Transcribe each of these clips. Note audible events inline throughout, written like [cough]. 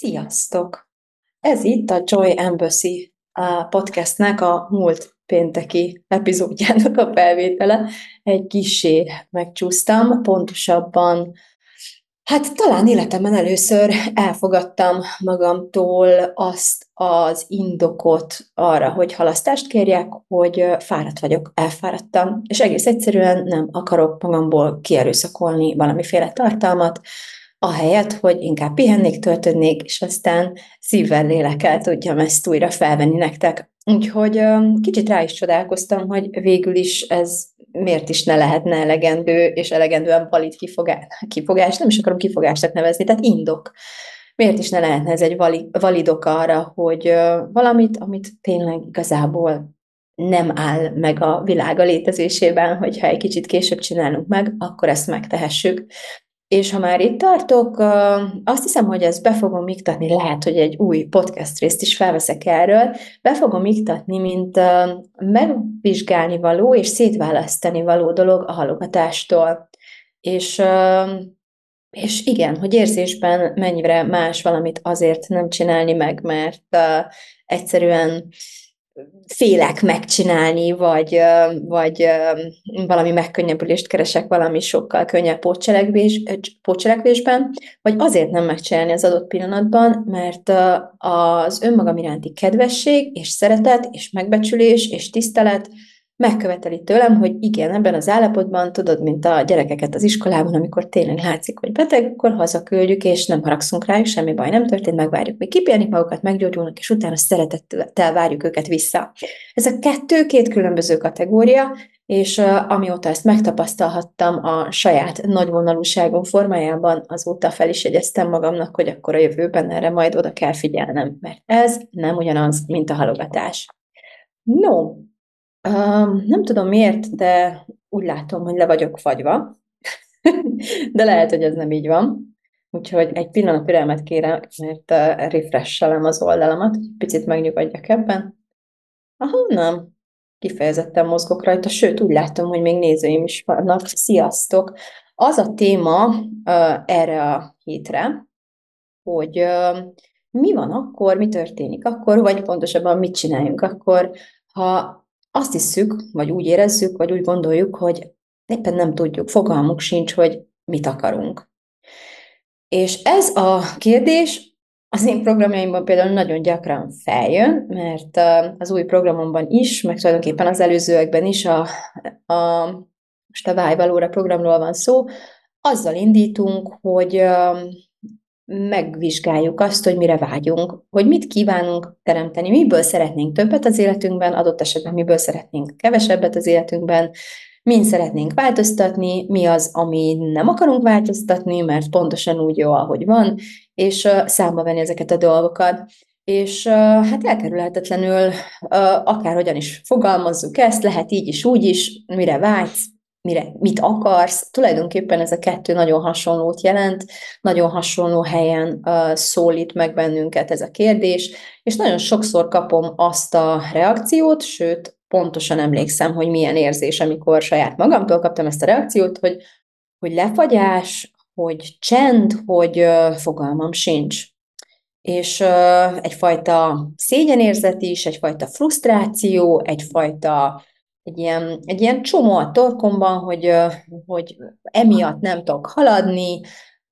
Sziasztok! Ez itt a Joy Embassy podcastnek a múlt pénteki epizódjának a felvétele. Egy kisé megcsúsztam, pontosabban Hát talán életemben először elfogadtam magamtól azt az indokot arra, hogy halasztást kérjek, hogy fáradt vagyok, elfáradtam, és egész egyszerűen nem akarok magamból kierőszakolni valamiféle tartalmat, ahelyett, hogy inkább pihennék, töltödnék, és aztán szívvel, lélekkel tudjam ezt újra felvenni nektek. Úgyhogy kicsit rá is csodálkoztam, hogy végül is ez miért is ne lehetne elegendő, és elegendően valid kifogás, nem is akarom kifogásnak nevezni, tehát indok. Miért is ne lehetne ez egy validok arra, hogy valamit, amit tényleg igazából nem áll meg a világa létezésében, hogyha egy kicsit később csinálunk meg, akkor ezt megtehessük. És ha már itt tartok, azt hiszem, hogy ezt be fogom iktatni, lehet, hogy egy új podcast részt is felveszek erről, be fogom iktatni, mint megvizsgálni való és szétválasztani való dolog a halogatástól. És, és igen, hogy érzésben mennyire más valamit azért nem csinálni meg, mert egyszerűen félek megcsinálni, vagy, vagy valami megkönnyebbülést keresek valami sokkal könnyebb pótcselekvés, pótcselekvésben, vagy azért nem megcsinálni az adott pillanatban, mert az önmagam iránti kedvesség, és szeretet, és megbecsülés, és tisztelet megköveteli tőlem, hogy igen, ebben az állapotban, tudod, mint a gyerekeket az iskolában, amikor tényleg látszik, hogy beteg, akkor hazaküldjük, és nem haragszunk rájuk, semmi baj nem történt, megvárjuk, még kipihenik magukat, meggyógyulnak, és utána szeretettel várjuk őket vissza. Ez a kettő két különböző kategória, és uh, amióta ezt megtapasztalhattam a saját nagyvonalúságom formájában, azóta fel is jegyeztem magamnak, hogy akkor a jövőben erre majd oda kell figyelnem, mert ez nem ugyanaz, mint a halogatás. No, Um, nem tudom miért, de úgy látom, hogy le vagyok fagyva, [laughs] de lehet, hogy ez nem így van. Úgyhogy egy pillanat türelmet kérem, mert uh, refreshelem az oldalamat, hogy picit megnyugodjak ebben. Aha, nem. Kifejezetten mozgok rajta, sőt, úgy látom, hogy még nézőim is vannak. Sziasztok! Az a téma uh, erre a hétre, hogy uh, mi van akkor, mi történik akkor, vagy pontosabban mit csináljunk akkor, ha azt hiszük, vagy úgy érezzük, vagy úgy gondoljuk, hogy éppen nem tudjuk, fogalmuk sincs, hogy mit akarunk. És ez a kérdés az én programjaimban például nagyon gyakran feljön, mert az új programomban is, meg tulajdonképpen az előzőekben is, a, a, most a Vájvalóra programról van szó, azzal indítunk, hogy megvizsgáljuk azt, hogy mire vágyunk, hogy mit kívánunk teremteni, miből szeretnénk többet az életünkben, adott esetben miből szeretnénk kevesebbet az életünkben, mind szeretnénk változtatni, mi az, ami nem akarunk változtatni, mert pontosan úgy jó, ahogy van, és uh, számba venni ezeket a dolgokat. És uh, hát elkerülhetetlenül, uh, akárhogyan is fogalmazzuk ezt, lehet így is, úgy is, mire vágysz, mire, mit akarsz. Tulajdonképpen ez a kettő nagyon hasonlót jelent, nagyon hasonló helyen uh, szólít meg bennünket ez a kérdés, és nagyon sokszor kapom azt a reakciót, sőt, pontosan emlékszem, hogy milyen érzés, amikor saját magamtól kaptam ezt a reakciót, hogy, hogy lefagyás, hogy csend, hogy uh, fogalmam sincs. És uh, egyfajta szégyenérzet is, egyfajta frusztráció, egyfajta egy ilyen, egy ilyen csomó a torkomban, hogy, hogy emiatt nem tudok haladni,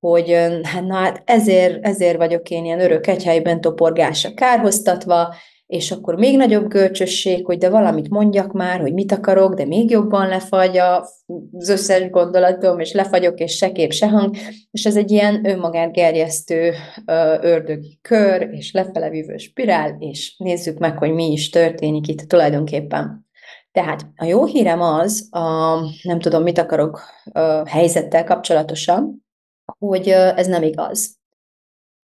hogy hát, na, hát ezért, ezért vagyok én ilyen örök egyhelyben toporgásra kárhoztatva, és akkor még nagyobb görcsösség, hogy de valamit mondjak már, hogy mit akarok, de még jobban lefagy az összes gondolatom, és lefagyok, és se kép, se hang, és ez egy ilyen önmagát gerjesztő ördögi kör, és lefele vívő spirál, és nézzük meg, hogy mi is történik itt tulajdonképpen. Tehát a jó hírem az, a, nem tudom, mit akarok a helyzettel kapcsolatosan, hogy ez nem igaz.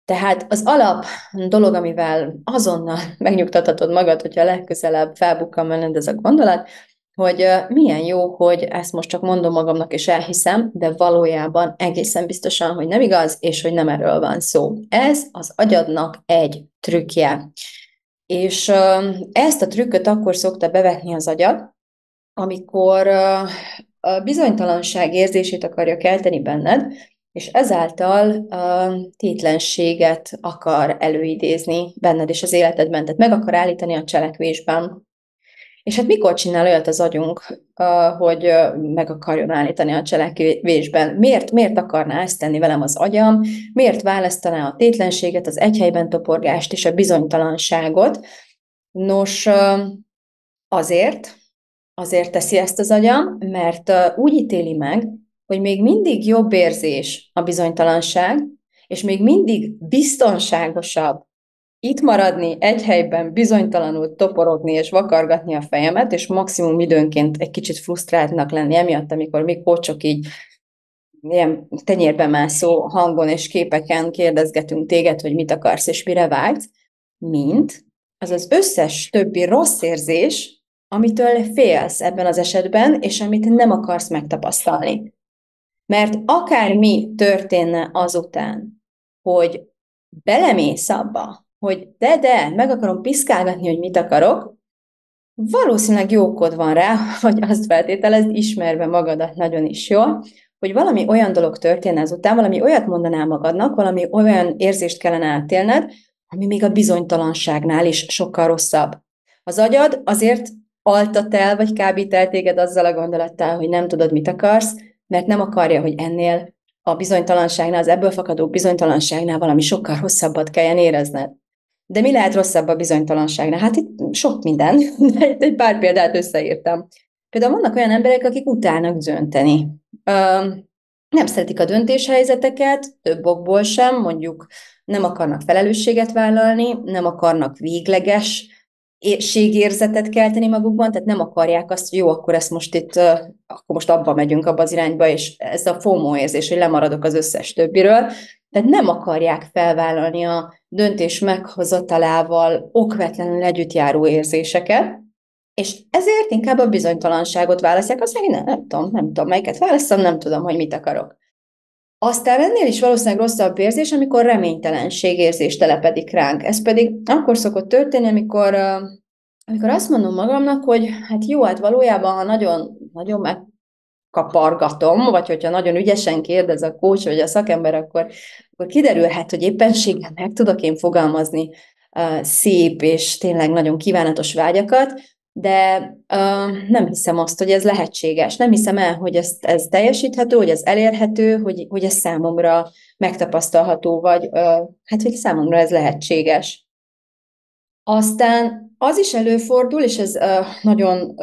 Tehát az alap dolog, amivel azonnal [laughs] megnyugtathatod magad, hogyha legközelebb felbukkan benned ez a gondolat, hogy milyen jó, hogy ezt most csak mondom magamnak és elhiszem, de valójában egészen biztosan, hogy nem igaz, és hogy nem erről van szó. Ez az agyadnak egy trükkje. És ezt a trükköt akkor szokta bevetni az agyad, amikor a bizonytalanság érzését akarja kelteni benned, és ezáltal tétlenséget akar előidézni benned és az életedben, tehát meg akar állítani a cselekvésben. És hát mikor csinál olyat az agyunk, hogy meg akarjon állítani a cselekvésben? Miért, miért akarná ezt tenni velem az agyam? Miért választaná a tétlenséget, az egyhelyben toporgást és a bizonytalanságot? Nos, azért, azért teszi ezt az agyam, mert úgy ítéli meg, hogy még mindig jobb érzés a bizonytalanság, és még mindig biztonságosabb itt maradni, egy helyben bizonytalanul toporogni és vakargatni a fejemet, és maximum időnként egy kicsit frusztráltnak lenni emiatt, amikor mi kocsok így ilyen tenyérbe mászó hangon és képeken kérdezgetünk téged, hogy mit akarsz és mire vágysz, mint az az összes többi rossz érzés, amitől félsz ebben az esetben, és amit nem akarsz megtapasztalni. Mert akármi történne azután, hogy belemész abba, hogy de-de, meg akarom piszkálgatni, hogy mit akarok, valószínűleg jókod van rá, [laughs] hogy azt feltételezd, ismerve magadat nagyon is jól, hogy valami olyan dolog történne ezután, valami olyat mondanál magadnak, valami olyan érzést kellene átélned, ami még a bizonytalanságnál is sokkal rosszabb. Az agyad azért altat el, vagy kábít el téged azzal a gondolattal, hogy nem tudod, mit akarsz, mert nem akarja, hogy ennél a bizonytalanságnál, az ebből fakadó bizonytalanságnál valami sokkal rosszabbat kelljen érezned. De mi lehet rosszabb a bizonytalanságnál? Hát itt sok minden, [laughs] de egy pár példát összeírtam. Például vannak olyan emberek, akik utálnak dönteni. Nem szeretik a döntéshelyzeteket, több okból sem, mondjuk nem akarnak felelősséget vállalni, nem akarnak végleges ségérzetet kelteni magukban, tehát nem akarják azt, hogy jó, akkor ezt most itt, akkor most abba megyünk abba az irányba, és ez a FOMO érzés, hogy lemaradok az összes többiről, tehát nem akarják felvállalni a döntés meghozatalával okvetlenül együtt járó érzéseket, és ezért inkább a bizonytalanságot választják, azt mondják, nem, nem tudom, nem tudom, melyiket választom, nem tudom, hogy mit akarok. Aztán ennél is valószínűleg rosszabb érzés, amikor reménytelenség érzés telepedik ránk. Ez pedig akkor szokott történni, amikor, amikor azt mondom magamnak, hogy hát jó, hát valójában, ha nagyon, nagyon megkapargatom, vagy hogyha nagyon ügyesen kérdez a kócs vagy a szakember, akkor, akkor kiderülhet, hogy éppenséggel meg tudok én fogalmazni szép és tényleg nagyon kívánatos vágyakat, de uh, nem hiszem azt, hogy ez lehetséges. Nem hiszem el, hogy ez, ez teljesíthető, hogy ez elérhető, hogy, hogy ez számomra megtapasztalható, vagy uh, hát, hogy számomra ez lehetséges. Aztán az is előfordul, és ez nagyon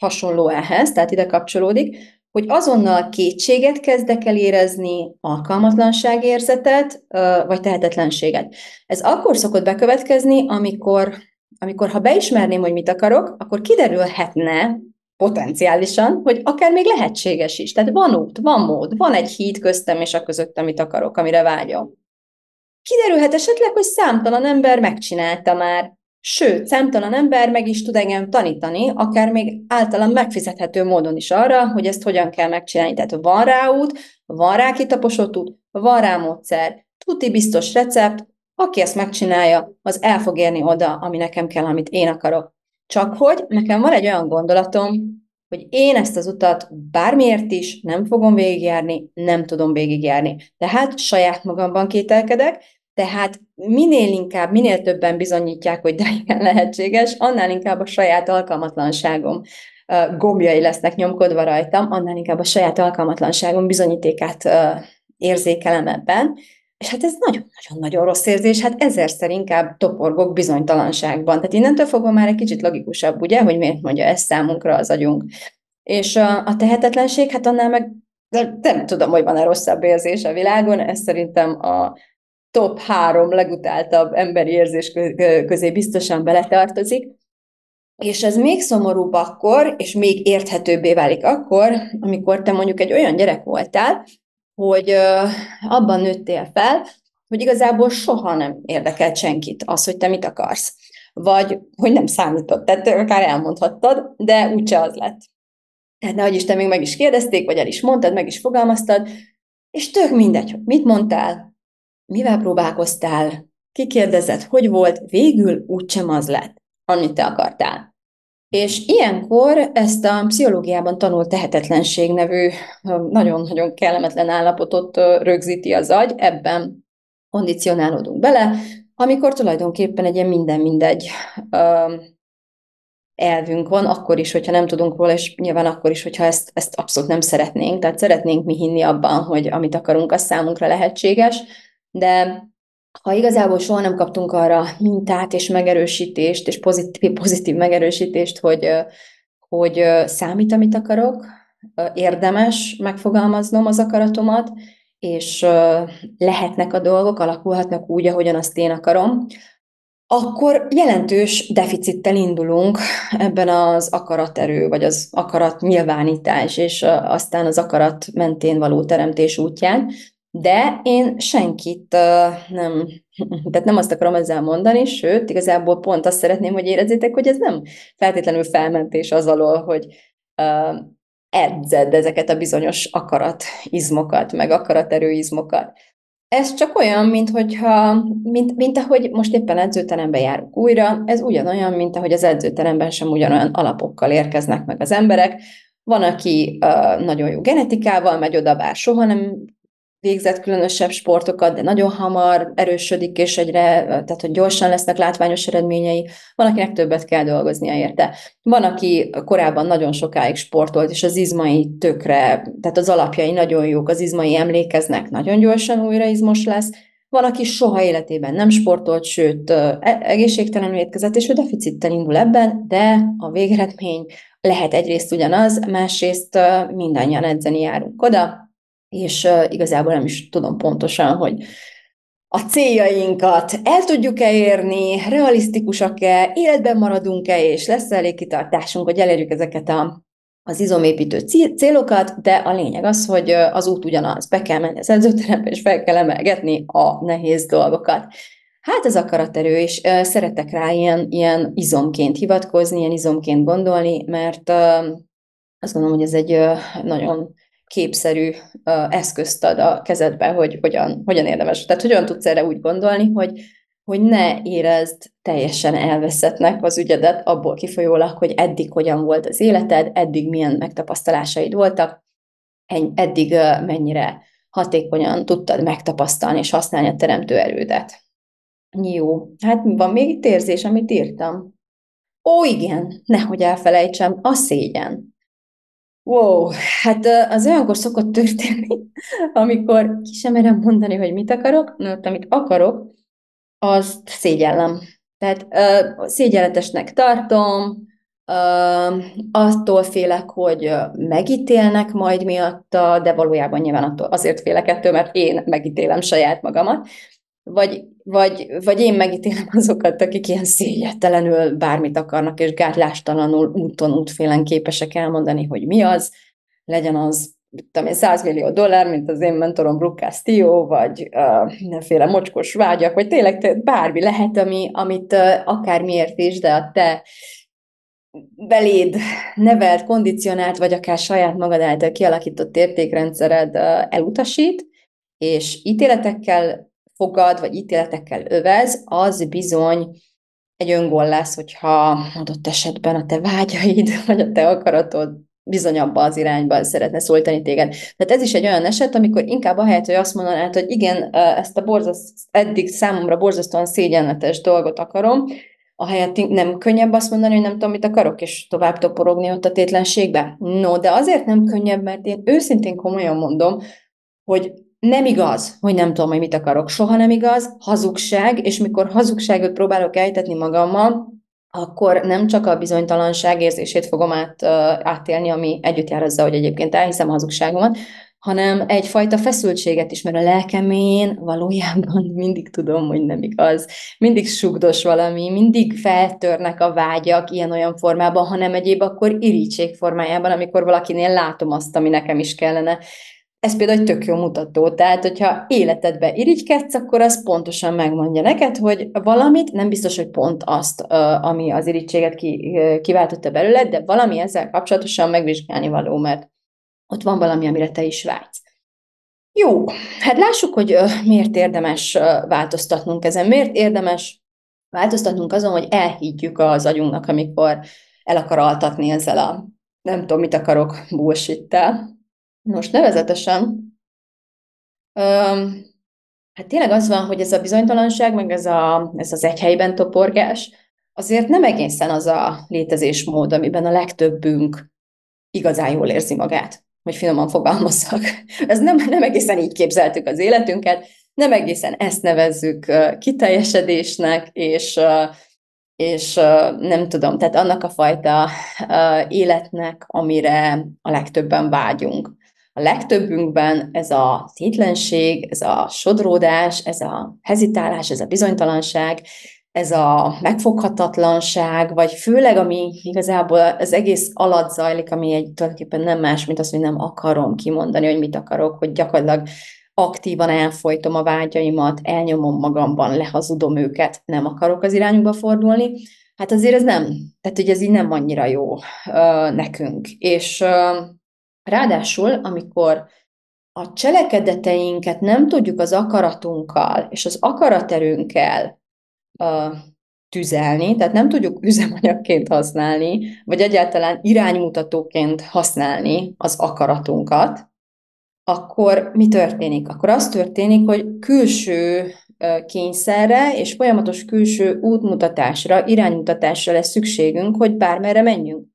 hasonló ehhez, tehát ide kapcsolódik, hogy azonnal kétséget kezdek el érezni, alkalmatlanságérzetet, vagy tehetetlenséget. Ez akkor szokott bekövetkezni, amikor amikor ha beismerném, hogy mit akarok, akkor kiderülhetne potenciálisan, hogy akár még lehetséges is. Tehát van út, van mód, van egy híd köztem és a között, amit akarok, amire vágyom. Kiderülhet esetleg, hogy számtalan ember megcsinálta már, sőt, számtalan ember meg is tud engem tanítani, akár még általam megfizethető módon is arra, hogy ezt hogyan kell megcsinálni. Tehát van rá út, van rá kitaposott út, van rá módszer, tuti biztos recept, aki ezt megcsinálja, az el fog érni oda, ami nekem kell, amit én akarok. Csak hogy nekem van egy olyan gondolatom, hogy én ezt az utat bármiért is nem fogom végigjárni, nem tudom végigjárni. Tehát saját magamban kételkedek, tehát minél inkább, minél többen bizonyítják, hogy de igen lehetséges, annál inkább a saját alkalmatlanságom gombjai lesznek nyomkodva rajtam, annál inkább a saját alkalmatlanságom bizonyítékát érzékelem ebben, és hát ez nagyon-nagyon-nagyon rossz érzés, hát ezerszer inkább toporgok bizonytalanságban. Tehát innentől fogva már egy kicsit logikusabb, ugye, hogy miért mondja ezt számunkra az agyunk. És a, a tehetetlenség, hát annál meg de nem tudom, hogy van-e rosszabb érzés a világon, ez szerintem a top három legutáltabb emberi érzés közé biztosan beletartozik. És ez még szomorúbb akkor, és még érthetőbbé válik akkor, amikor te mondjuk egy olyan gyerek voltál, hogy abban nőttél fel, hogy igazából soha nem érdekelt senkit az, hogy te mit akarsz. Vagy hogy nem számított, tehát akár elmondhattad, de úgyse az lett. Tehát nehogy Isten még meg is kérdezték, vagy el is mondtad, meg is fogalmaztad, és tök mindegy, hogy mit mondtál, mivel próbálkoztál, kikérdezett, hogy volt, végül úgysem az lett, amit te akartál. És ilyenkor ezt a pszichológiában tanult tehetetlenség nevű nagyon-nagyon kellemetlen állapotot rögzíti az agy, ebben kondicionálódunk bele, amikor tulajdonképpen egy ilyen minden-mindegy elvünk van, akkor is, hogyha nem tudunk róla, és nyilván akkor is, hogyha ezt, ezt abszolút nem szeretnénk. Tehát szeretnénk mi hinni abban, hogy amit akarunk, az számunkra lehetséges, de ha igazából soha nem kaptunk arra mintát és megerősítést, és pozitív, pozitív megerősítést, hogy, hogy számít, amit akarok, érdemes megfogalmaznom az akaratomat, és lehetnek a dolgok, alakulhatnak úgy, ahogyan azt én akarom, akkor jelentős deficittel indulunk ebben az akaraterő, vagy az akarat nyilvánítás, és aztán az akarat mentén való teremtés útján, de én senkit nem, [laughs] tehát nem azt akarom ezzel mondani, sőt, igazából pont azt szeretném, hogy érezzétek, hogy ez nem feltétlenül felmentés az alól, hogy edzed ezeket a bizonyos akaratizmokat, meg akaraterőizmokat. Ez csak olyan, mint, hogyha, mint, mint ahogy most éppen edzőterembe járunk újra, ez ugyanolyan, mint ahogy az edzőteremben sem ugyanolyan alapokkal érkeznek meg az emberek. Van, aki uh, nagyon jó genetikával megy oda, bár soha nem végzett különösebb sportokat, de nagyon hamar erősödik, és egyre, tehát hogy gyorsan lesznek látványos eredményei. Van, akinek többet kell dolgoznia érte. Van, aki korábban nagyon sokáig sportolt, és az izmai tökre, tehát az alapjai nagyon jók, az izmai emlékeznek, nagyon gyorsan újra izmos lesz. Van, aki soha életében nem sportolt, sőt, e-, egészségtelenül étkezett, és ő deficittel indul ebben, de a végeredmény lehet egyrészt ugyanaz, másrészt mindannyian edzeni járunk oda, és igazából nem is tudom pontosan, hogy a céljainkat el tudjuk-e érni, realisztikusak-e, életben maradunk-e, és lesz elég kitartásunk, hogy elérjük ezeket a, az izomépítő célokat, de a lényeg az, hogy az út ugyanaz, be kell menni az edzőterembe, és fel kell emelgetni a nehéz dolgokat. Hát az akaraterő, és szeretek rá ilyen, ilyen izomként hivatkozni, ilyen izomként gondolni, mert azt gondolom, hogy ez egy nagyon képszerű eszközt ad a kezedbe, hogy hogyan, hogyan érdemes. Tehát hogyan tudsz erre úgy gondolni, hogy, hogy ne érezd teljesen elveszettnek az ügyedet abból kifolyólag, hogy eddig hogyan volt az életed, eddig milyen megtapasztalásaid voltak, eddig mennyire hatékonyan tudtad megtapasztalni és használni a teremtő erődet. Jó, hát van még itt érzés, amit írtam? Ó, igen, nehogy elfelejtsem, a szégyen. Wow, hát az olyankor szokott történni, [laughs] amikor ki sem merem mondani, hogy mit akarok, mert amit akarok, azt szégyellem. Tehát uh, szégyenletesnek tartom, uh, attól félek, hogy megítélnek majd miatta, de valójában nyilván attól azért félek ettől, mert én megítélem saját magamat, vagy, vagy, vagy én megítélem azokat, akik ilyen szégyetelenül bármit akarnak, és gátlástalanul úton, útfélen képesek elmondani, hogy mi az, legyen az tudom én, 100 millió dollár, mint az én mentorom Brooke Castillo, vagy uh, mindenféle mocskos vágyak, vagy tényleg te, bármi lehet, ami, amit uh, akármiért is, de a te beléd nevelt, kondicionált, vagy akár saját magad által kialakított értékrendszered uh, elutasít, és ítéletekkel fogad, vagy ítéletekkel övez, az bizony egy öngól lesz, hogyha adott esetben a te vágyaid, [laughs] vagy a te akaratod bizony abba az irányba szeretne szólítani téged. Tehát ez is egy olyan eset, amikor inkább ahelyett, hogy azt mondanád, hogy igen, ezt a borzaszt, eddig számomra borzasztóan szégyenletes dolgot akarom, ahelyett nem könnyebb azt mondani, hogy nem tudom, mit akarok, és tovább toporogni ott a tétlenségbe. No, de azért nem könnyebb, mert én őszintén komolyan mondom, hogy nem igaz, hogy nem tudom, hogy mit akarok. Soha nem igaz, hazugság, és mikor hazugságot próbálok ejtetni magammal, akkor nem csak a bizonytalanság érzését fogom át, átélni, ami együtt jár azzal, hogy egyébként elhiszem a hazugságomat, hanem egyfajta feszültséget is, mert a lelkemén valójában [laughs] mindig tudom, hogy nem igaz. Mindig sugdos valami, mindig feltörnek a vágyak ilyen-olyan formában, hanem egyéb akkor irítség formájában, amikor valakinél látom azt, ami nekem is kellene. Ez például egy tök jó mutató. Tehát, hogyha életedbe irigykedsz, akkor az pontosan megmondja neked, hogy valamit, nem biztos, hogy pont azt, ami az irigységet kiváltotta belőled, de valami ezzel kapcsolatosan megvizsgálni való, mert ott van valami, amire te is vágysz. Jó, hát lássuk, hogy miért érdemes változtatnunk ezen, miért érdemes változtatnunk azon, hogy elhiggyük az agyunknak, amikor el akar altatni ezzel a nem tudom, mit akarok bullshit Most nevezetesen, öm, hát tényleg az van, hogy ez a bizonytalanság, meg ez, a, ez az egy helyben toporgás, azért nem egészen az a létezésmód, amiben a legtöbbünk igazán jól érzi magát, hogy finoman fogalmazzak. [laughs] Ez nem, nem egészen így képzeltük az életünket, nem egészen ezt nevezzük kiteljesedésnek, és és nem tudom, tehát annak a fajta életnek, amire a legtöbben vágyunk. A legtöbbünkben ez a tétlenség, ez a sodródás, ez a hezitálás, ez a bizonytalanság, ez a megfoghatatlanság, vagy főleg, ami igazából az egész alatt zajlik, ami egy tulajdonképpen nem más, mint az, hogy nem akarom kimondani, hogy mit akarok, hogy gyakorlatilag aktívan elfolytom a vágyaimat, elnyomom magamban, lehazudom őket, nem akarok az irányunkba fordulni, hát azért ez nem, tehát hogy ez így nem annyira jó uh, nekünk. És uh, ráadásul, amikor a cselekedeteinket nem tudjuk az akaratunkkal és az akaraterőnkkel uh, tüzelni, tehát nem tudjuk üzemanyagként használni, vagy egyáltalán iránymutatóként használni az akaratunkat, akkor mi történik? Akkor az történik, hogy külső kényszerre és folyamatos külső útmutatásra, iránymutatásra lesz szükségünk, hogy bármerre menjünk.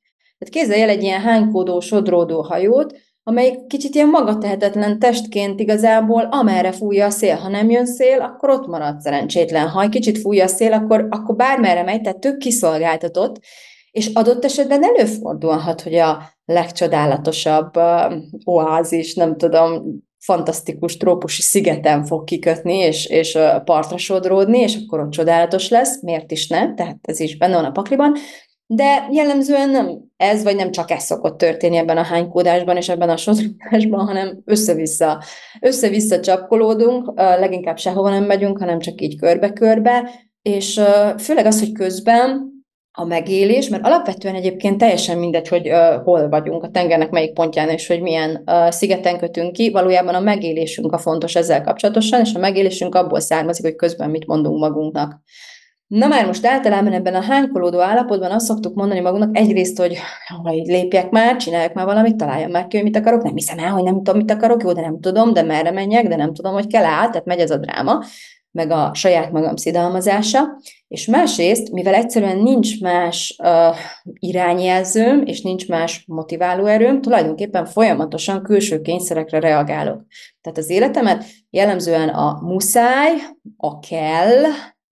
Tehát képzelj el egy ilyen hánykódó, sodródó hajót, amelyik kicsit ilyen magatehetetlen testként igazából amerre fújja a szél. Ha nem jön szél, akkor ott marad szerencsétlen. Ha egy kicsit fújja a szél, akkor, akkor bármerre megy, tehát tök kiszolgáltatott, és adott esetben előfordulhat, hogy a legcsodálatosabb uh, oázis, nem tudom, fantasztikus trópusi szigeten fog kikötni, és, és partra sodródni, és akkor ott csodálatos lesz, miért is ne, tehát ez is benne van a pakliban, de jellemzően nem ez, vagy nem csak ez szokott történni ebben a hánykódásban és ebben a sodródásban, hanem össze-vissza, össze-vissza csapkolódunk, leginkább sehova nem megyünk, hanem csak így körbe-körbe, és főleg az, hogy közben a megélés, mert alapvetően egyébként teljesen mindegy, hogy uh, hol vagyunk, a tengernek melyik pontján, és hogy milyen uh, szigeten kötünk ki, valójában a megélésünk a fontos ezzel kapcsolatosan, és a megélésünk abból származik, hogy közben mit mondunk magunknak. Na már most általában ebben a hánykolódó állapotban azt szoktuk mondani magunknak egyrészt, hogy ha így lépjek már, csináljak már valamit, találjam már ki, hogy mit akarok, nem hiszem el, hogy nem tudom, mit akarok, jó, de nem tudom, de merre menjek, de nem tudom, hogy kell. Áll, tehát megy ez a dráma meg a saját magam szidalmazása, és másrészt, mivel egyszerűen nincs más uh, irányjelzőm, és nincs más motiváló erőm, tulajdonképpen folyamatosan külső kényszerekre reagálok. Tehát az életemet jellemzően a muszáj, a kell,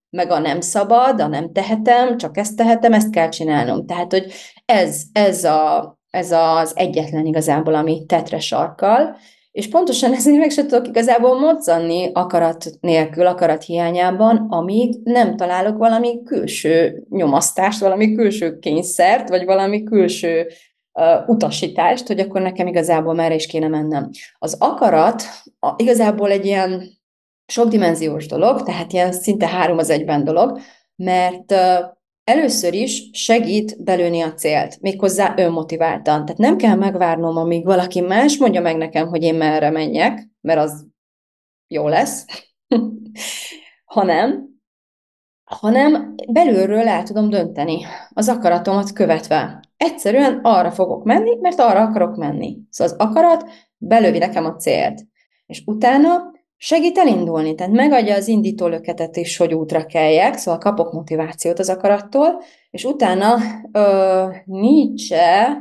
meg a nem szabad, a nem tehetem, csak ezt tehetem, ezt kell csinálnom. Tehát, hogy ez, ez, a, ez az egyetlen igazából, ami tetre sarkal, és pontosan [laughs] ezért meg se tudok igazából mozzanni akarat nélkül, akarat hiányában, amíg nem találok valami külső nyomasztást, valami külső kényszert, vagy valami külső uh, utasítást, hogy akkor nekem igazából merre is kéne mennem. Az akarat a, igazából egy ilyen sokdimenziós dolog, tehát ilyen szinte három az egyben dolog, mert Először is segít belőni a célt, méghozzá önmotiváltan. Tehát nem kell megvárnom, amíg valaki más mondja meg nekem, hogy én merre menjek, mert az jó lesz, [laughs] hanem, hanem belülről el tudom dönteni az akaratomat követve. Egyszerűen arra fogok menni, mert arra akarok menni. Szóval az akarat belővi nekem a célt. És utána segít elindulni, tehát megadja az indító löketet is, hogy útra keljek, szóval kapok motivációt az akarattól, és utána ö, Nietzsche,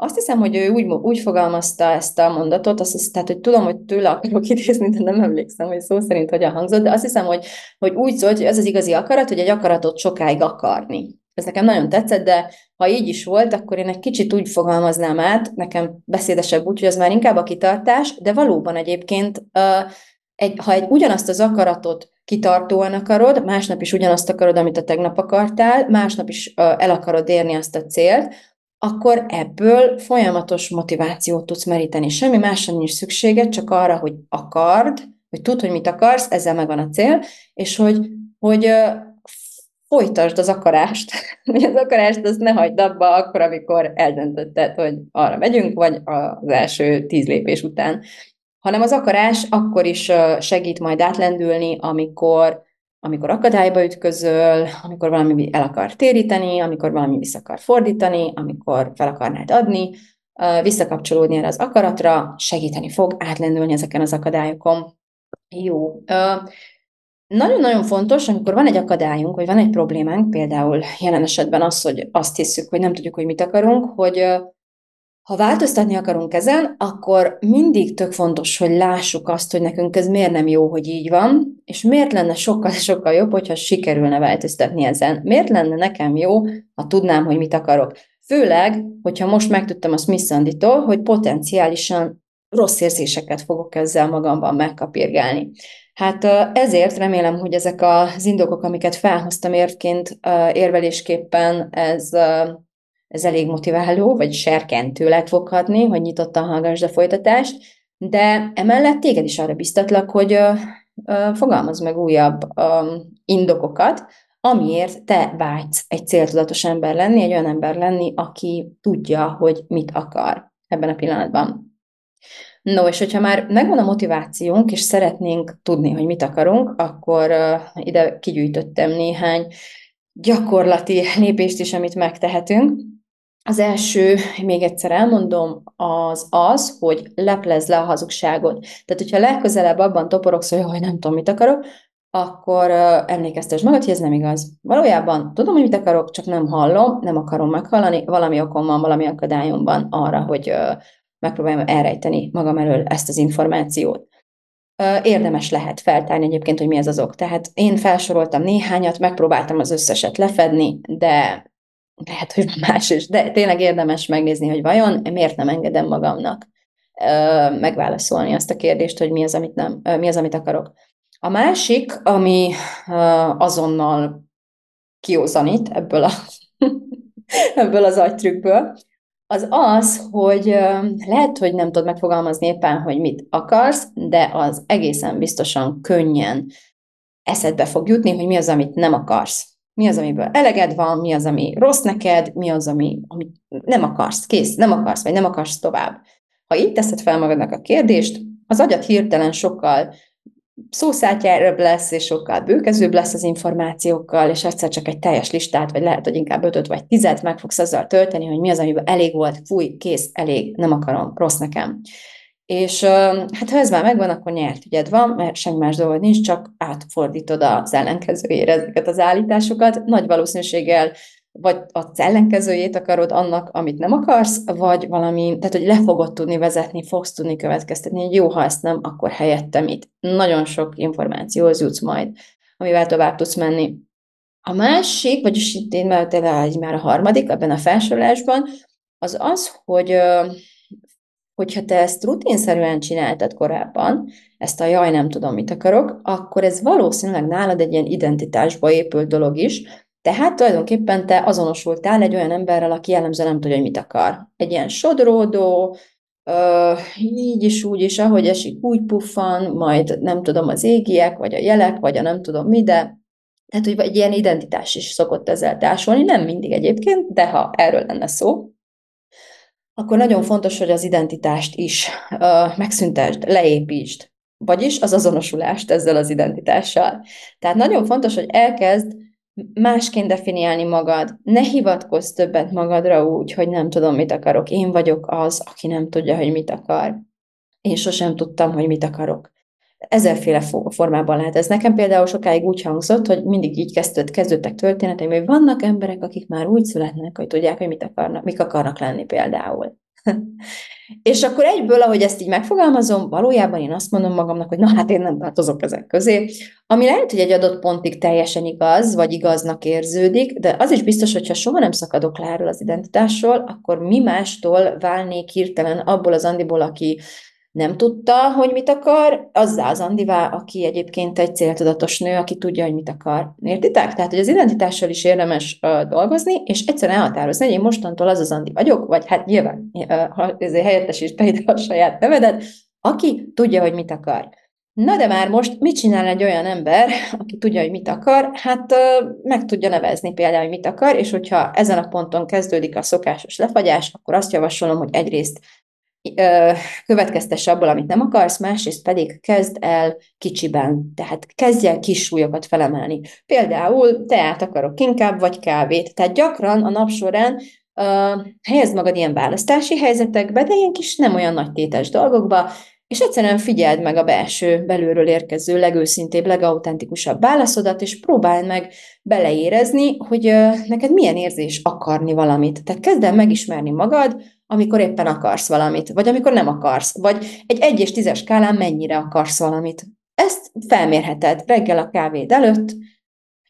azt hiszem, hogy ő úgy, úgy fogalmazta ezt a mondatot, azt hiszem, tehát, hogy tudom, hogy tőle akarok idézni, de nem emlékszem, hogy szó szerint hogyan hangzott, de azt hiszem, hogy, hogy úgy szólt, hogy ez az igazi akarat, hogy egy akaratot sokáig akarni. Ez nekem nagyon tetszett, de ha így is volt, akkor én egy kicsit úgy fogalmaznám át, nekem beszédesebb úgy, hogy az már inkább a kitartás, de valóban egyébként uh, egy, ha egy ugyanazt az akaratot kitartóan akarod, másnap is ugyanazt akarod, amit a tegnap akartál, másnap is el akarod érni azt a célt, akkor ebből folyamatos motivációt tudsz meríteni. Semmi másra nincs szükséged, csak arra, hogy akard, hogy tudd, hogy mit akarsz, ezzel megvan a cél, és hogy, hogy folytasd az akarást. [laughs] Hogy az akarást azt ne hagyd abba akkor, amikor eldöntötted, hogy arra megyünk, vagy az első tíz lépés után. Hanem az akarás akkor is segít majd átlendülni, amikor amikor akadályba ütközöl, amikor valami el akar téríteni, amikor valami vissza akar fordítani, amikor fel akarnád adni, visszakapcsolódni erre az akaratra, segíteni fog átlendülni ezeken az akadályokon. Jó. Nagyon-nagyon fontos, amikor van egy akadályunk, vagy van egy problémánk, például jelen esetben az, hogy azt hiszük, hogy nem tudjuk, hogy mit akarunk, hogy ha változtatni akarunk ezen, akkor mindig tök fontos, hogy lássuk azt, hogy nekünk ez miért nem jó, hogy így van, és miért lenne sokkal-sokkal [laughs] jobb, hogyha sikerülne változtatni ezen. Miért lenne nekem jó, ha tudnám, hogy mit akarok. Főleg, hogyha most megtudtam a Smith hogy potenciálisan rossz érzéseket fogok ezzel magamban megkapirgálni. Hát ezért remélem, hogy ezek az indokok, amiket felhoztam érvként, érvelésképpen, ez, ez elég motiváló, vagy serkentő lett foghatni, hogy nyitottan hallgassd a folytatást, de emellett téged is arra biztatlak, hogy fogalmaz meg újabb indokokat, amiért te vágysz egy céltudatos ember lenni, egy olyan ember lenni, aki tudja, hogy mit akar ebben a pillanatban. No, és hogyha már megvan a motivációnk, és szeretnénk tudni, hogy mit akarunk, akkor ide kigyűjtöttem néhány gyakorlati [laughs] lépést is, amit megtehetünk. Az első, még egyszer elmondom, az az, hogy leplez le a hazugságot. Tehát, hogyha legközelebb abban toporogsz, hogy hogy nem tudom, mit akarok, akkor uh, emlékeztes magad, hogy ez nem igaz. Valójában tudom, hogy mit akarok, csak nem hallom, nem akarom meghallani, valami okom van, valami akadályom van arra, hogy uh, megpróbáljam elrejteni magam elől ezt az információt. Érdemes lehet feltárni egyébként, hogy mi ez az ok. Tehát én felsoroltam néhányat, megpróbáltam az összeset lefedni, de lehet, hogy más is, de tényleg érdemes megnézni, hogy vajon miért nem engedem magamnak megválaszolni azt a kérdést, hogy mi az, amit, nem, mi az, amit akarok. A másik, ami azonnal kiózanít ebből, a, [laughs] ebből az agytrükkből, az az, hogy lehet, hogy nem tudod megfogalmazni éppen, hogy mit akarsz, de az egészen biztosan könnyen eszedbe fog jutni, hogy mi az, amit nem akarsz. Mi az, amiből eleged van, mi az, ami rossz neked, mi az, ami, amit nem akarsz, kész, nem akarsz, vagy nem akarsz tovább. Ha így teszed fel magadnak a kérdést, az agyat hirtelen sokkal szószátjárabb lesz, és sokkal bőkezőbb lesz az információkkal, és egyszer csak egy teljes listát, vagy lehet, hogy inkább ötöt vagy tizet meg fogsz azzal tölteni, hogy mi az, amiben elég volt, fúj, kész, elég, nem akarom, rossz nekem. És hát ha ez már megvan, akkor nyert ügyed van, mert semmi más dolgod nincs, csak átfordítod az ellenkezőjére ezeket az állításokat. Nagy valószínűséggel vagy az ellenkezőjét akarod annak, amit nem akarsz, vagy valami, tehát hogy le fogod tudni vezetni, fogsz tudni következtetni, hogy jó, ha ezt nem, akkor helyettem itt. Nagyon sok információhoz jutsz majd, amivel tovább tudsz menni. A másik, vagyis itt én már, már a harmadik ebben a felsorolásban, az az, hogy hogyha te ezt rutinszerűen csináltad korábban, ezt a jaj, nem tudom, mit akarok, akkor ez valószínűleg nálad egy ilyen identitásba épült dolog is, tehát tulajdonképpen te azonosultál egy olyan emberrel, aki jellemzően nem tudja, hogy mit akar. Egy ilyen sodródó, uh, így is, úgy is, ahogy esik, úgy puffan, majd nem tudom, az égiek, vagy a jelek, vagy a nem tudom mi, de tehát, hogy egy ilyen identitás is szokott ezzel társulni, nem mindig egyébként, de ha erről lenne szó, akkor nagyon fontos, hogy az identitást is uh, megszüntesd, leépítsd, vagyis az azonosulást ezzel az identitással. Tehát nagyon fontos, hogy elkezd másként definiálni magad. Ne hivatkozz többet magadra úgy, hogy nem tudom, mit akarok. Én vagyok az, aki nem tudja, hogy mit akar. Én sosem tudtam, hogy mit akarok. Ezerféle formában lehet ez. Nekem például sokáig úgy hangzott, hogy mindig így kezdődött, kezdődtek történeteim, hogy vannak emberek, akik már úgy születnek, hogy tudják, hogy mit akarnak, mik akarnak lenni például. [laughs] És akkor egyből, ahogy ezt így megfogalmazom, valójában én azt mondom magamnak, hogy na hát én nem tartozok ezek közé, ami lehet, hogy egy adott pontig teljesen igaz, vagy igaznak érződik, de az is biztos, hogy ha soha nem szakadok le erről az identitásról, akkor mi mástól válnék hirtelen abból az Andiból, aki nem tudta, hogy mit akar, azzá az Andivá, aki egyébként egy céltudatos nő, aki tudja, hogy mit akar. Értitek? Tehát, hogy az identitással is érdemes uh, dolgozni, és egyszerűen elhatározni, hogy én mostantól az az Andi vagyok, vagy hát nyilván, uh, ha ezért helyettesítsd ide a saját nevedet, aki tudja, hogy mit akar. Na de már most mit csinál egy olyan ember, aki tudja, hogy mit akar? Hát meg tudja nevezni például, hogy mit akar, és hogyha ezen a ponton kezdődik a szokásos lefagyás, akkor azt javasolom, hogy egyrészt következtesse abból, amit nem akarsz, másrészt pedig kezd el kicsiben, tehát kezdj el kis súlyokat felemelni. Például teát akarok inkább, vagy kávét. Tehát gyakran a nap során uh, helyezd magad ilyen választási helyzetekbe, de ilyen kis nem olyan nagy tétes dolgokba, és egyszerűen figyeld meg a belső, belülről érkező legőszintébb, legautentikusabb válaszodat, és próbáld meg beleérezni, hogy neked milyen érzés akarni valamit. Tehát kezd el megismerni magad, amikor éppen akarsz valamit, vagy amikor nem akarsz, vagy egy 1 és 10 skálán mennyire akarsz valamit. Ezt felmérheted reggel a kávéd előtt,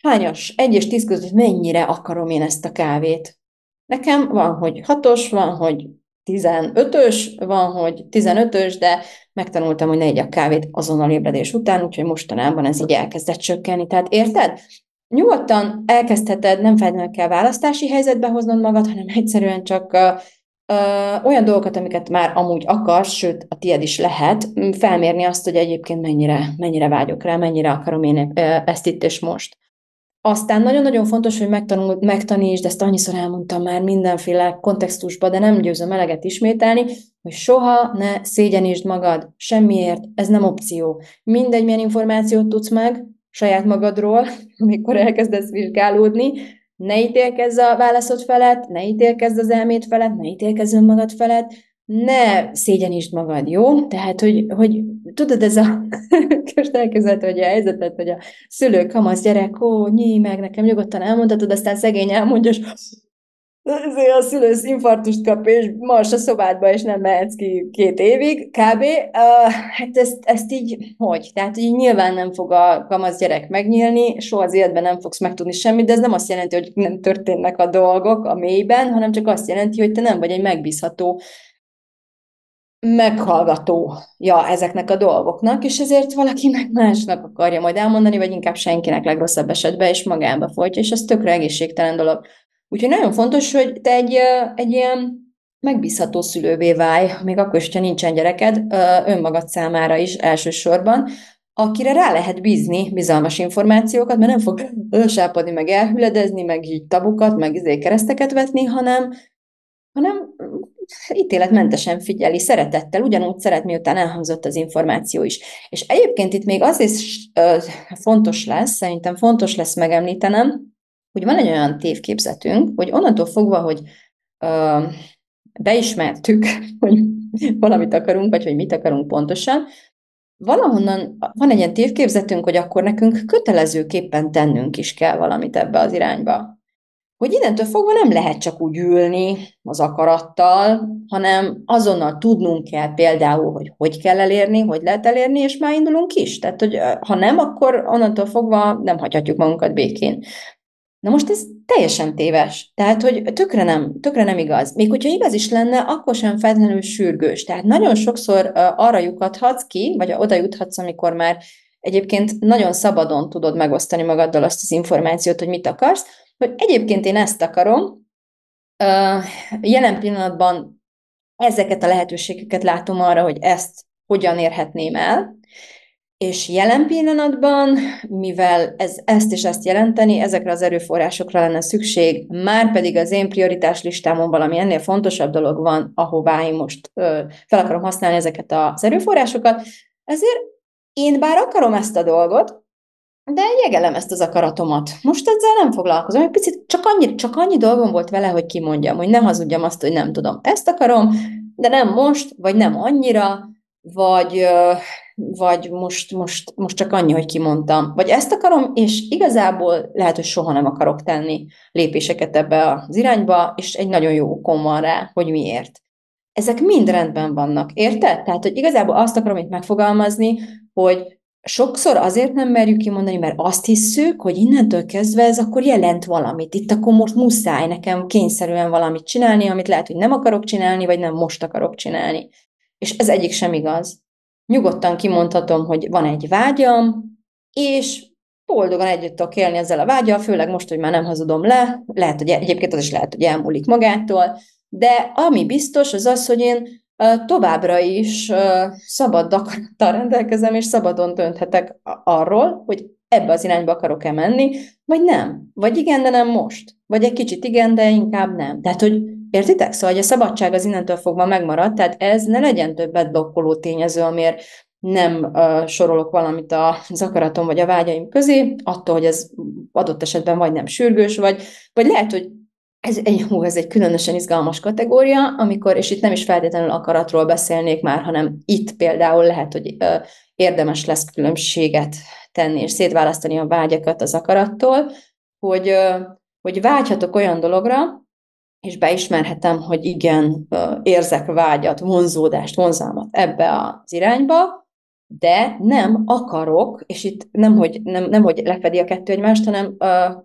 hányas 1 és 10 között mennyire akarom én ezt a kávét. Nekem van, hogy hatos, van, hogy 15-ös, van, hogy 15-ös, de megtanultam, hogy ne a kávét azonnal ébredés után, úgyhogy mostanában ez így elkezdett csökkenni. Tehát érted? Nyugodtan elkezdheted, nem feltétlenül kell választási helyzetbe hoznod magad, hanem egyszerűen csak uh, olyan dolgokat, amiket már amúgy akarsz, sőt, a tied is lehet, felmérni azt, hogy egyébként mennyire, mennyire vágyok rá, mennyire akarom én ezt itt és most. Aztán nagyon-nagyon fontos, hogy megtanul, megtanítsd, ezt annyiszor elmondtam már mindenféle kontextusban, de nem győzöm eleget ismételni, hogy soha ne szégyenítsd magad semmiért, ez nem opció. Mindegy, milyen információt tudsz meg saját magadról, [laughs] amikor elkezdesz vizsgálódni, ne ítélkezz a válaszod felett, ne ítélkezz az elmét felett, ne ítélkezz önmagad felett, ne szégyenítsd magad, jó? Tehát, hogy, hogy tudod, ez a [laughs] most elkezdett, hogy a helyzetet, hogy a szülő kamasz gyerek, ó, nyí meg, nekem nyugodtan elmondhatod, aztán szegény elmondja, és ezért a szülő infarktust kap, és mars a szobádba, és nem mehetsz ki két évig, kb. Uh, hát ezt, ezt így, hogy? Tehát így nyilván nem fog a kamasz gyerek megnyílni, soha az életben nem fogsz megtudni semmit, de ez nem azt jelenti, hogy nem történnek a dolgok a mélyben, hanem csak azt jelenti, hogy te nem vagy egy megbízható meghallgatója ezeknek a dolgoknak, és ezért valaki meg másnak akarja majd elmondani, vagy inkább senkinek legrosszabb esetben, és magába folytja, és ez tökre egészségtelen dolog. Úgyhogy nagyon fontos, hogy te egy, egy ilyen megbízható szülővé válj, még akkor is, hogyha nincsen gyereked, önmagad számára is elsősorban, akire rá lehet bízni bizalmas információkat, mert nem fog sápadni, meg elhüledezni, meg így tabukat, meg izé kereszteket vetni, hanem, hanem ítéletmentesen figyeli, szeretettel, ugyanúgy szeret, miután elhangzott az információ is. És egyébként itt még az is fontos lesz, szerintem fontos lesz megemlítenem, hogy van egy olyan tévképzetünk, hogy onnantól fogva, hogy ö, beismertük, [laughs] hogy valamit akarunk, vagy hogy mit akarunk pontosan, valahonnan van egy ilyen tévképzetünk, hogy akkor nekünk kötelezőképpen tennünk is kell valamit ebbe az irányba hogy innentől fogva nem lehet csak úgy ülni az akarattal, hanem azonnal tudnunk kell például, hogy hogy kell elérni, hogy lehet elérni, és már indulunk is. Tehát, hogy ha nem, akkor onnantól fogva nem hagyhatjuk magunkat békén. Na most ez teljesen téves. Tehát, hogy tökre nem, tökre nem igaz. Még hogyha igaz is lenne, akkor sem feltétlenül sürgős. Tehát nagyon sokszor arra lyukadhatsz ki, vagy oda juthatsz, amikor már egyébként nagyon szabadon tudod megosztani magaddal azt az információt, hogy mit akarsz, hogy egyébként én ezt akarom, jelen pillanatban ezeket a lehetőségeket látom arra, hogy ezt hogyan érhetném el, és jelen pillanatban, mivel ez ezt és ezt jelenteni, ezekre az erőforrásokra lenne szükség, már pedig az én prioritás listámon valami ennél fontosabb dolog van, ahová én most ö, fel akarom használni ezeket az erőforrásokat, ezért én bár akarom ezt a dolgot, de jegelem ezt az akaratomat. Most ezzel nem foglalkozom. Egy picit csak annyi, csak annyi dolgom volt vele, hogy kimondjam, hogy ne hazudjam azt, hogy nem tudom. Ezt akarom, de nem most, vagy nem annyira, vagy, vagy most, most, most csak annyi, hogy kimondtam. Vagy ezt akarom, és igazából lehet, hogy soha nem akarok tenni lépéseket ebbe az irányba, és egy nagyon jó okom van rá, hogy miért. Ezek mind rendben vannak, érted? Tehát, hogy igazából azt akarom itt megfogalmazni, hogy sokszor azért nem merjük kimondani, mert azt hisszük, hogy innentől kezdve ez akkor jelent valamit. Itt akkor most muszáj nekem kényszerűen valamit csinálni, amit lehet, hogy nem akarok csinálni, vagy nem most akarok csinálni. És ez egyik sem igaz. Nyugodtan kimondhatom, hogy van egy vágyam, és boldogan együtt tudok élni ezzel a vágyal, főleg most, hogy már nem hazudom le, lehet, hogy egyébként az is lehet, hogy elmúlik magától, de ami biztos, az az, hogy én továbbra is szabad akarattal rendelkezem, és szabadon dönthetek arról, hogy ebbe az irányba akarok-e menni, vagy nem. Vagy igen, de nem most. Vagy egy kicsit igen, de inkább nem. Tehát, hogy értitek? Szóval, hogy a szabadság az innentől fogva megmarad, tehát ez ne legyen többet blokkoló tényező, amiért nem uh, sorolok valamit az akaratom vagy a vágyaim közé, attól, hogy ez adott esetben vagy nem sürgős, vagy, vagy lehet, hogy ez egy, ez egy különösen izgalmas kategória, amikor, és itt nem is feltétlenül akaratról beszélnék már, hanem itt például lehet, hogy uh, érdemes lesz különbséget tenni, és szétválasztani a vágyakat az akarattól, hogy, uh, hogy vágyhatok olyan dologra, és beismerhetem, hogy igen, uh, érzek vágyat, vonzódást, vonzalmat ebbe az irányba, de nem akarok, és itt nem, hogy, nem, nem, hogy lefedi a kettő egymást, hanem uh,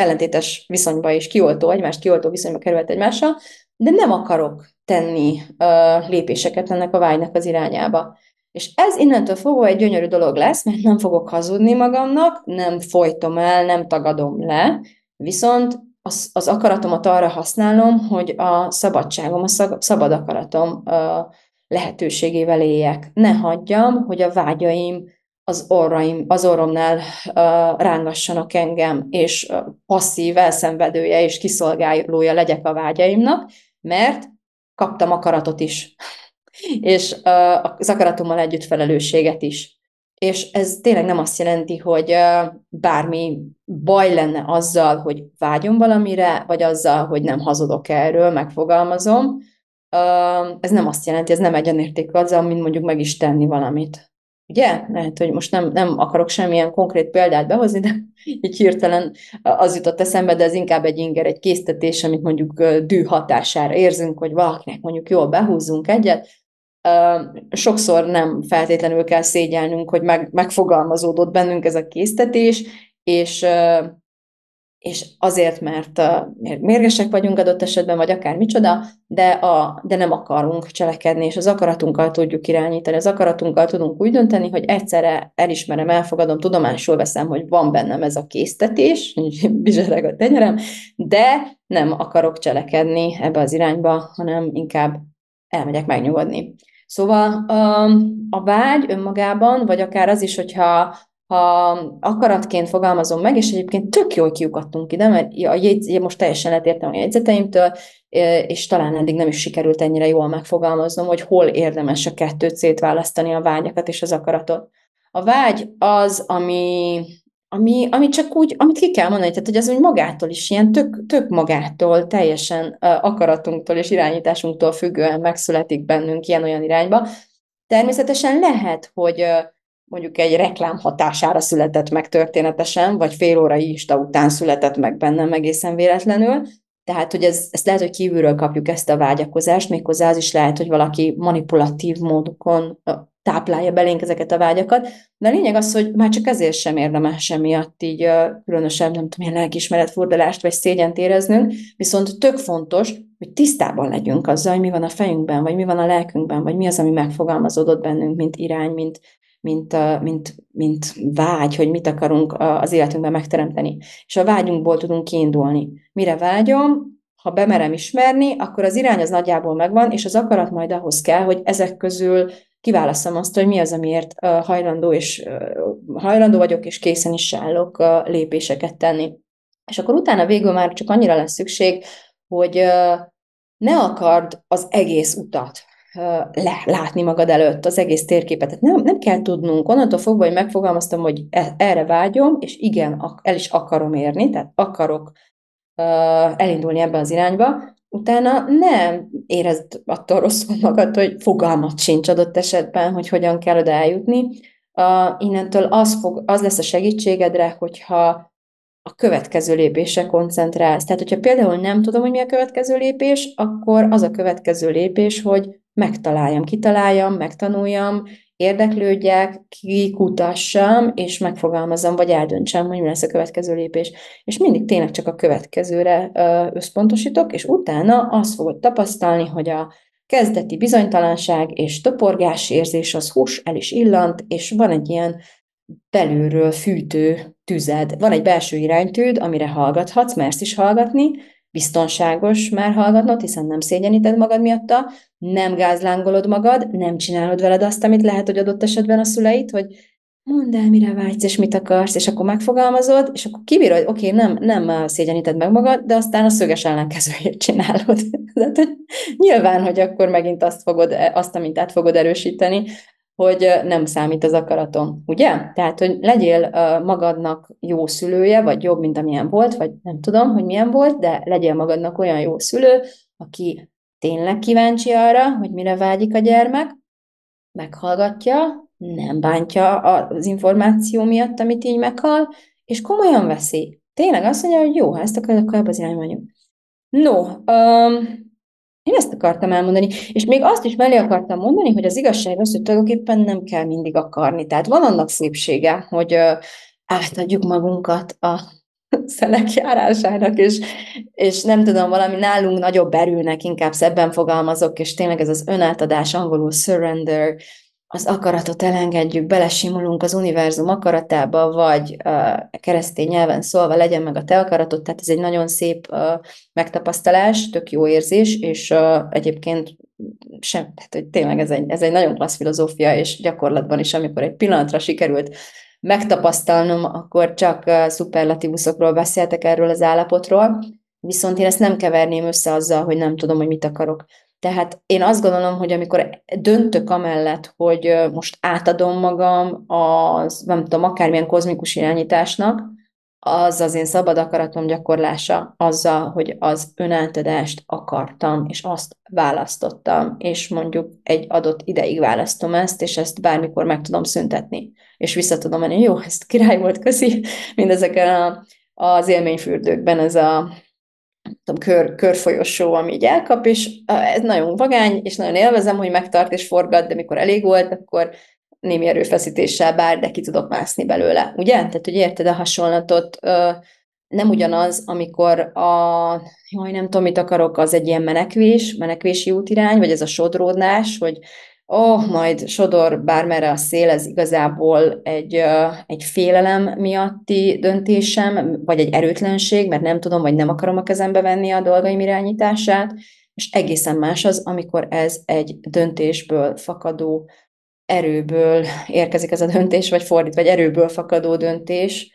ellentétes viszonyba és kioltó, egymást kioltó viszonyba került egymással, de nem akarok tenni uh, lépéseket ennek a vágynak az irányába. És ez innentől fogva egy gyönyörű dolog lesz, mert nem fogok hazudni magamnak, nem folytom el, nem tagadom le, viszont az, az akaratomat arra használom, hogy a szabadságom, a szabad akaratom uh, lehetőségével éljek. Ne hagyjam, hogy a vágyaim az orraim, az orromnál uh, rángassanak engem, és passzív elszenvedője és kiszolgálója legyek a vágyaimnak, mert kaptam akaratot is, [laughs] és uh, az akaratommal együtt felelősséget is. És ez tényleg nem azt jelenti, hogy uh, bármi baj lenne azzal, hogy vágyom valamire, vagy azzal, hogy nem hazudok erről, megfogalmazom. Uh, ez nem azt jelenti, ez nem egyenértékű azzal, mint mondjuk meg is tenni valamit. Ugye? Lehet, hogy most nem, nem akarok semmilyen konkrét példát behozni, de [laughs] így hirtelen az jutott eszembe, de ez inkább egy inger, egy késztetés, amit mondjuk dű hatására érzünk, hogy valakinek mondjuk jól behúzzunk egyet. Sokszor nem feltétlenül kell szégyelnünk, hogy meg, megfogalmazódott bennünk ez a késztetés, és és azért, mert mérgesek vagyunk adott esetben, vagy akár micsoda, de, a, de nem akarunk cselekedni, és az akaratunkkal tudjuk irányítani. Az akaratunkkal tudunk úgy dönteni, hogy egyszerre elismerem, elfogadom, tudomásul veszem, hogy van bennem ez a késztetés, [laughs] bizsereg a tenyerem, de nem akarok cselekedni ebbe az irányba, hanem inkább elmegyek megnyugodni. Szóval a vágy önmagában, vagy akár az is, hogyha ha akaratként fogalmazom meg, és egyébként tök jól kiukadtunk ide, mert a jegyz, most teljesen letértem a jegyzeteimtől, és talán eddig nem is sikerült ennyire jól megfogalmaznom, hogy hol érdemes a kettőt szétválasztani, a vágyakat és az akaratot. A vágy az, ami, ami, ami csak úgy, amit ki kell mondani, tehát hogy az úgy magától is, ilyen tök, tök magától, teljesen akaratunktól és irányításunktól függően megszületik bennünk ilyen-olyan irányba. Természetesen lehet, hogy mondjuk egy reklám hatására született meg történetesen, vagy fél órai ista után született meg bennem egészen véletlenül. Tehát, hogy ez, ezt lehet, hogy kívülről kapjuk ezt a vágyakozást, méghozzá az is lehet, hogy valaki manipulatív módokon táplálja belénk ezeket a vágyakat, de a lényeg az, hogy már csak ezért sem érdemes emiatt így különösebb, nem tudom, ilyen lelkismeret furdalást vagy szégyent éreznünk, viszont tök fontos, hogy tisztában legyünk azzal, hogy mi van a fejünkben, vagy mi van a lelkünkben, vagy mi az, ami megfogalmazódott bennünk, mint irány, mint, mint, mint, mint vágy, hogy mit akarunk az életünkben megteremteni. És a vágyunkból tudunk kiindulni. Mire vágyom, ha bemerem ismerni, akkor az irány az nagyjából megvan, és az akarat majd ahhoz kell, hogy ezek közül kiválasztom azt, hogy mi az, amiért hajlandó, és, hajlandó vagyok, és készen is állok lépéseket tenni. És akkor utána végül már csak annyira lesz szükség, hogy ne akard az egész utat, le, látni magad előtt az egész térképet. Tehát nem, nem kell tudnunk, onnantól fogva, hogy megfogalmaztam, hogy e, erre vágyom, és igen, el is akarom érni, tehát akarok elindulni ebbe az irányba, utána nem érezd attól rosszul magad, hogy fogalmat sincs adott esetben, hogy hogyan kell oda eljutni. Uh, innentől az, fog, az lesz a segítségedre, hogyha a következő lépésre koncentrálsz. Tehát, hogyha például nem tudom, hogy mi a következő lépés, akkor az a következő lépés, hogy megtaláljam, kitaláljam, megtanuljam, érdeklődjek, kikutassam, és megfogalmazom, vagy eldöntsem, hogy mi lesz a következő lépés. És mindig tényleg csak a következőre összpontosítok, és utána azt fogod tapasztalni, hogy a kezdeti bizonytalanság és toporgás érzés, az hús el is illant, és van egy ilyen belülről fűtő tüzed. Van egy belső iránytűd, amire hallgathatsz, mersz is hallgatni, biztonságos már hallgatnod, hiszen nem szégyeníted magad miatta, nem gázlángolod magad, nem csinálod veled azt, amit lehet, hogy adott esetben a szüleit, hogy mondd el, mire vágysz, és mit akarsz, és akkor megfogalmazod, és akkor kibírod, hogy oké, okay, nem, nem szégyeníted meg magad, de aztán a szöges ellenkezőjét [laughs] csinálod. Tehát, hogy nyilván, hogy akkor megint azt, fogod, azt a mintát fogod erősíteni, hogy nem számít az akaratom, ugye? Tehát, hogy legyél magadnak jó szülője, vagy jobb, mint amilyen volt, vagy nem tudom, hogy milyen volt, de legyél magadnak olyan jó szülő, aki tényleg kíváncsi arra, hogy mire vágyik a gyermek, meghallgatja, nem bántja az információ miatt, amit így meghal, és komolyan veszi. Tényleg azt mondja, hogy jó, ha ezt akarod, akkor ebbe az irányba No, um, én ezt akartam elmondani, és még azt is mellé akartam mondani, hogy az igazság az, hogy tulajdonképpen nem kell mindig akarni. Tehát van annak szépsége, hogy átadjuk magunkat a [laughs] szelek járásának, és, és nem tudom, valami nálunk nagyobb erőnek, inkább szebben fogalmazok, és tényleg ez az önátadás, angolul surrender, az akaratot elengedjük, belesimulunk az univerzum akaratába, vagy uh, keresztény nyelven szólva legyen meg a te akaratod, tehát ez egy nagyon szép uh, megtapasztalás, tök jó érzés, és uh, egyébként sem, tehát hogy tényleg ez egy, ez egy nagyon klassz filozófia, és gyakorlatban is, amikor egy pillanatra sikerült megtapasztalnom, akkor csak uh, szuperlatívuszokról beszéltek erről az állapotról, viszont én ezt nem keverném össze azzal, hogy nem tudom, hogy mit akarok. Tehát én azt gondolom, hogy amikor döntök amellett, hogy most átadom magam az, nem tudom, akármilyen kozmikus irányításnak, az az én szabad akaratom gyakorlása azzal, hogy az önátadást akartam, és azt választottam, és mondjuk egy adott ideig választom ezt, és ezt bármikor meg tudom szüntetni, és vissza tudom menni, jó, ezt király volt, köszi, mindezeken a, az élményfürdőkben ez a tudom, kör, körfolyosó, ami így elkap, és ez nagyon vagány, és nagyon élvezem, hogy megtart és forgat, de mikor elég volt, akkor némi erőfeszítéssel bár, de ki tudok mászni belőle. Ugye? Tehát, hogy érted a hasonlatot, nem ugyanaz, amikor a, jaj, nem tudom, mit akarok, az egy ilyen menekvés, menekvési útirány, vagy ez a sodródás, hogy oh, majd sodor bármerre a szél, ez igazából egy, egy félelem miatti döntésem, vagy egy erőtlenség, mert nem tudom, vagy nem akarom a kezembe venni a dolgaim irányítását, és egészen más az, amikor ez egy döntésből fakadó erőből érkezik ez a döntés, vagy fordít, vagy erőből fakadó döntés,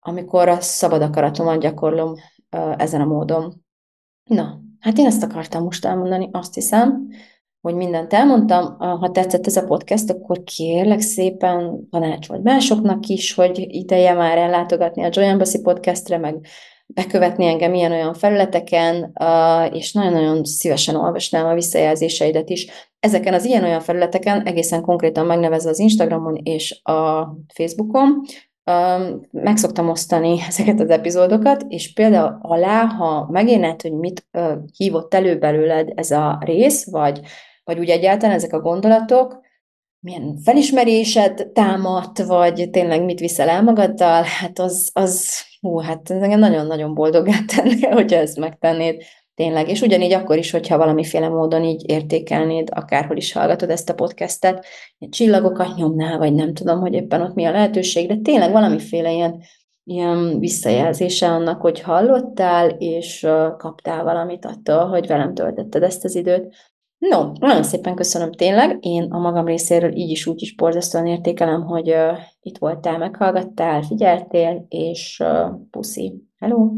amikor a szabad akaratomat gyakorlom ezen a módon. Na, hát én ezt akartam most elmondani, azt hiszem, hogy mindent elmondtam. Ha tetszett ez a podcast, akkor kérlek szépen tanácsold másoknak is, hogy ideje már ellátogatni a Joy Embassy podcastre, meg bekövetni engem ilyen-olyan felületeken, és nagyon-nagyon szívesen olvasnám a visszajelzéseidet is. Ezeken az ilyen-olyan felületeken, egészen konkrétan megnevezve az Instagramon és a Facebookon, meg szoktam osztani ezeket az epizódokat, és például alá, ha megérned, hogy mit hívott elő belőled ez a rész, vagy vagy úgy egyáltalán ezek a gondolatok, milyen felismerésed támadt, vagy tényleg mit viszel el magaddal, hát az, az hú, hát engem nagyon-nagyon boldoggá [laughs] tenni, hogyha ezt megtennéd tényleg. És ugyanígy akkor is, hogyha valamiféle módon így értékelnéd, akárhol is hallgatod ezt a podcastet, csillagokat nyomnál, vagy nem tudom, hogy éppen ott mi a lehetőség, de tényleg valamiféle ilyen, ilyen visszajelzése annak, hogy hallottál, és kaptál valamit attól, hogy velem töltötted ezt az időt. No, nagyon szépen köszönöm tényleg. Én a magam részéről így is úgy is borzasztóan értékelem, hogy uh, itt voltál, meghallgattál, figyeltél, és uh, puszi. Hello!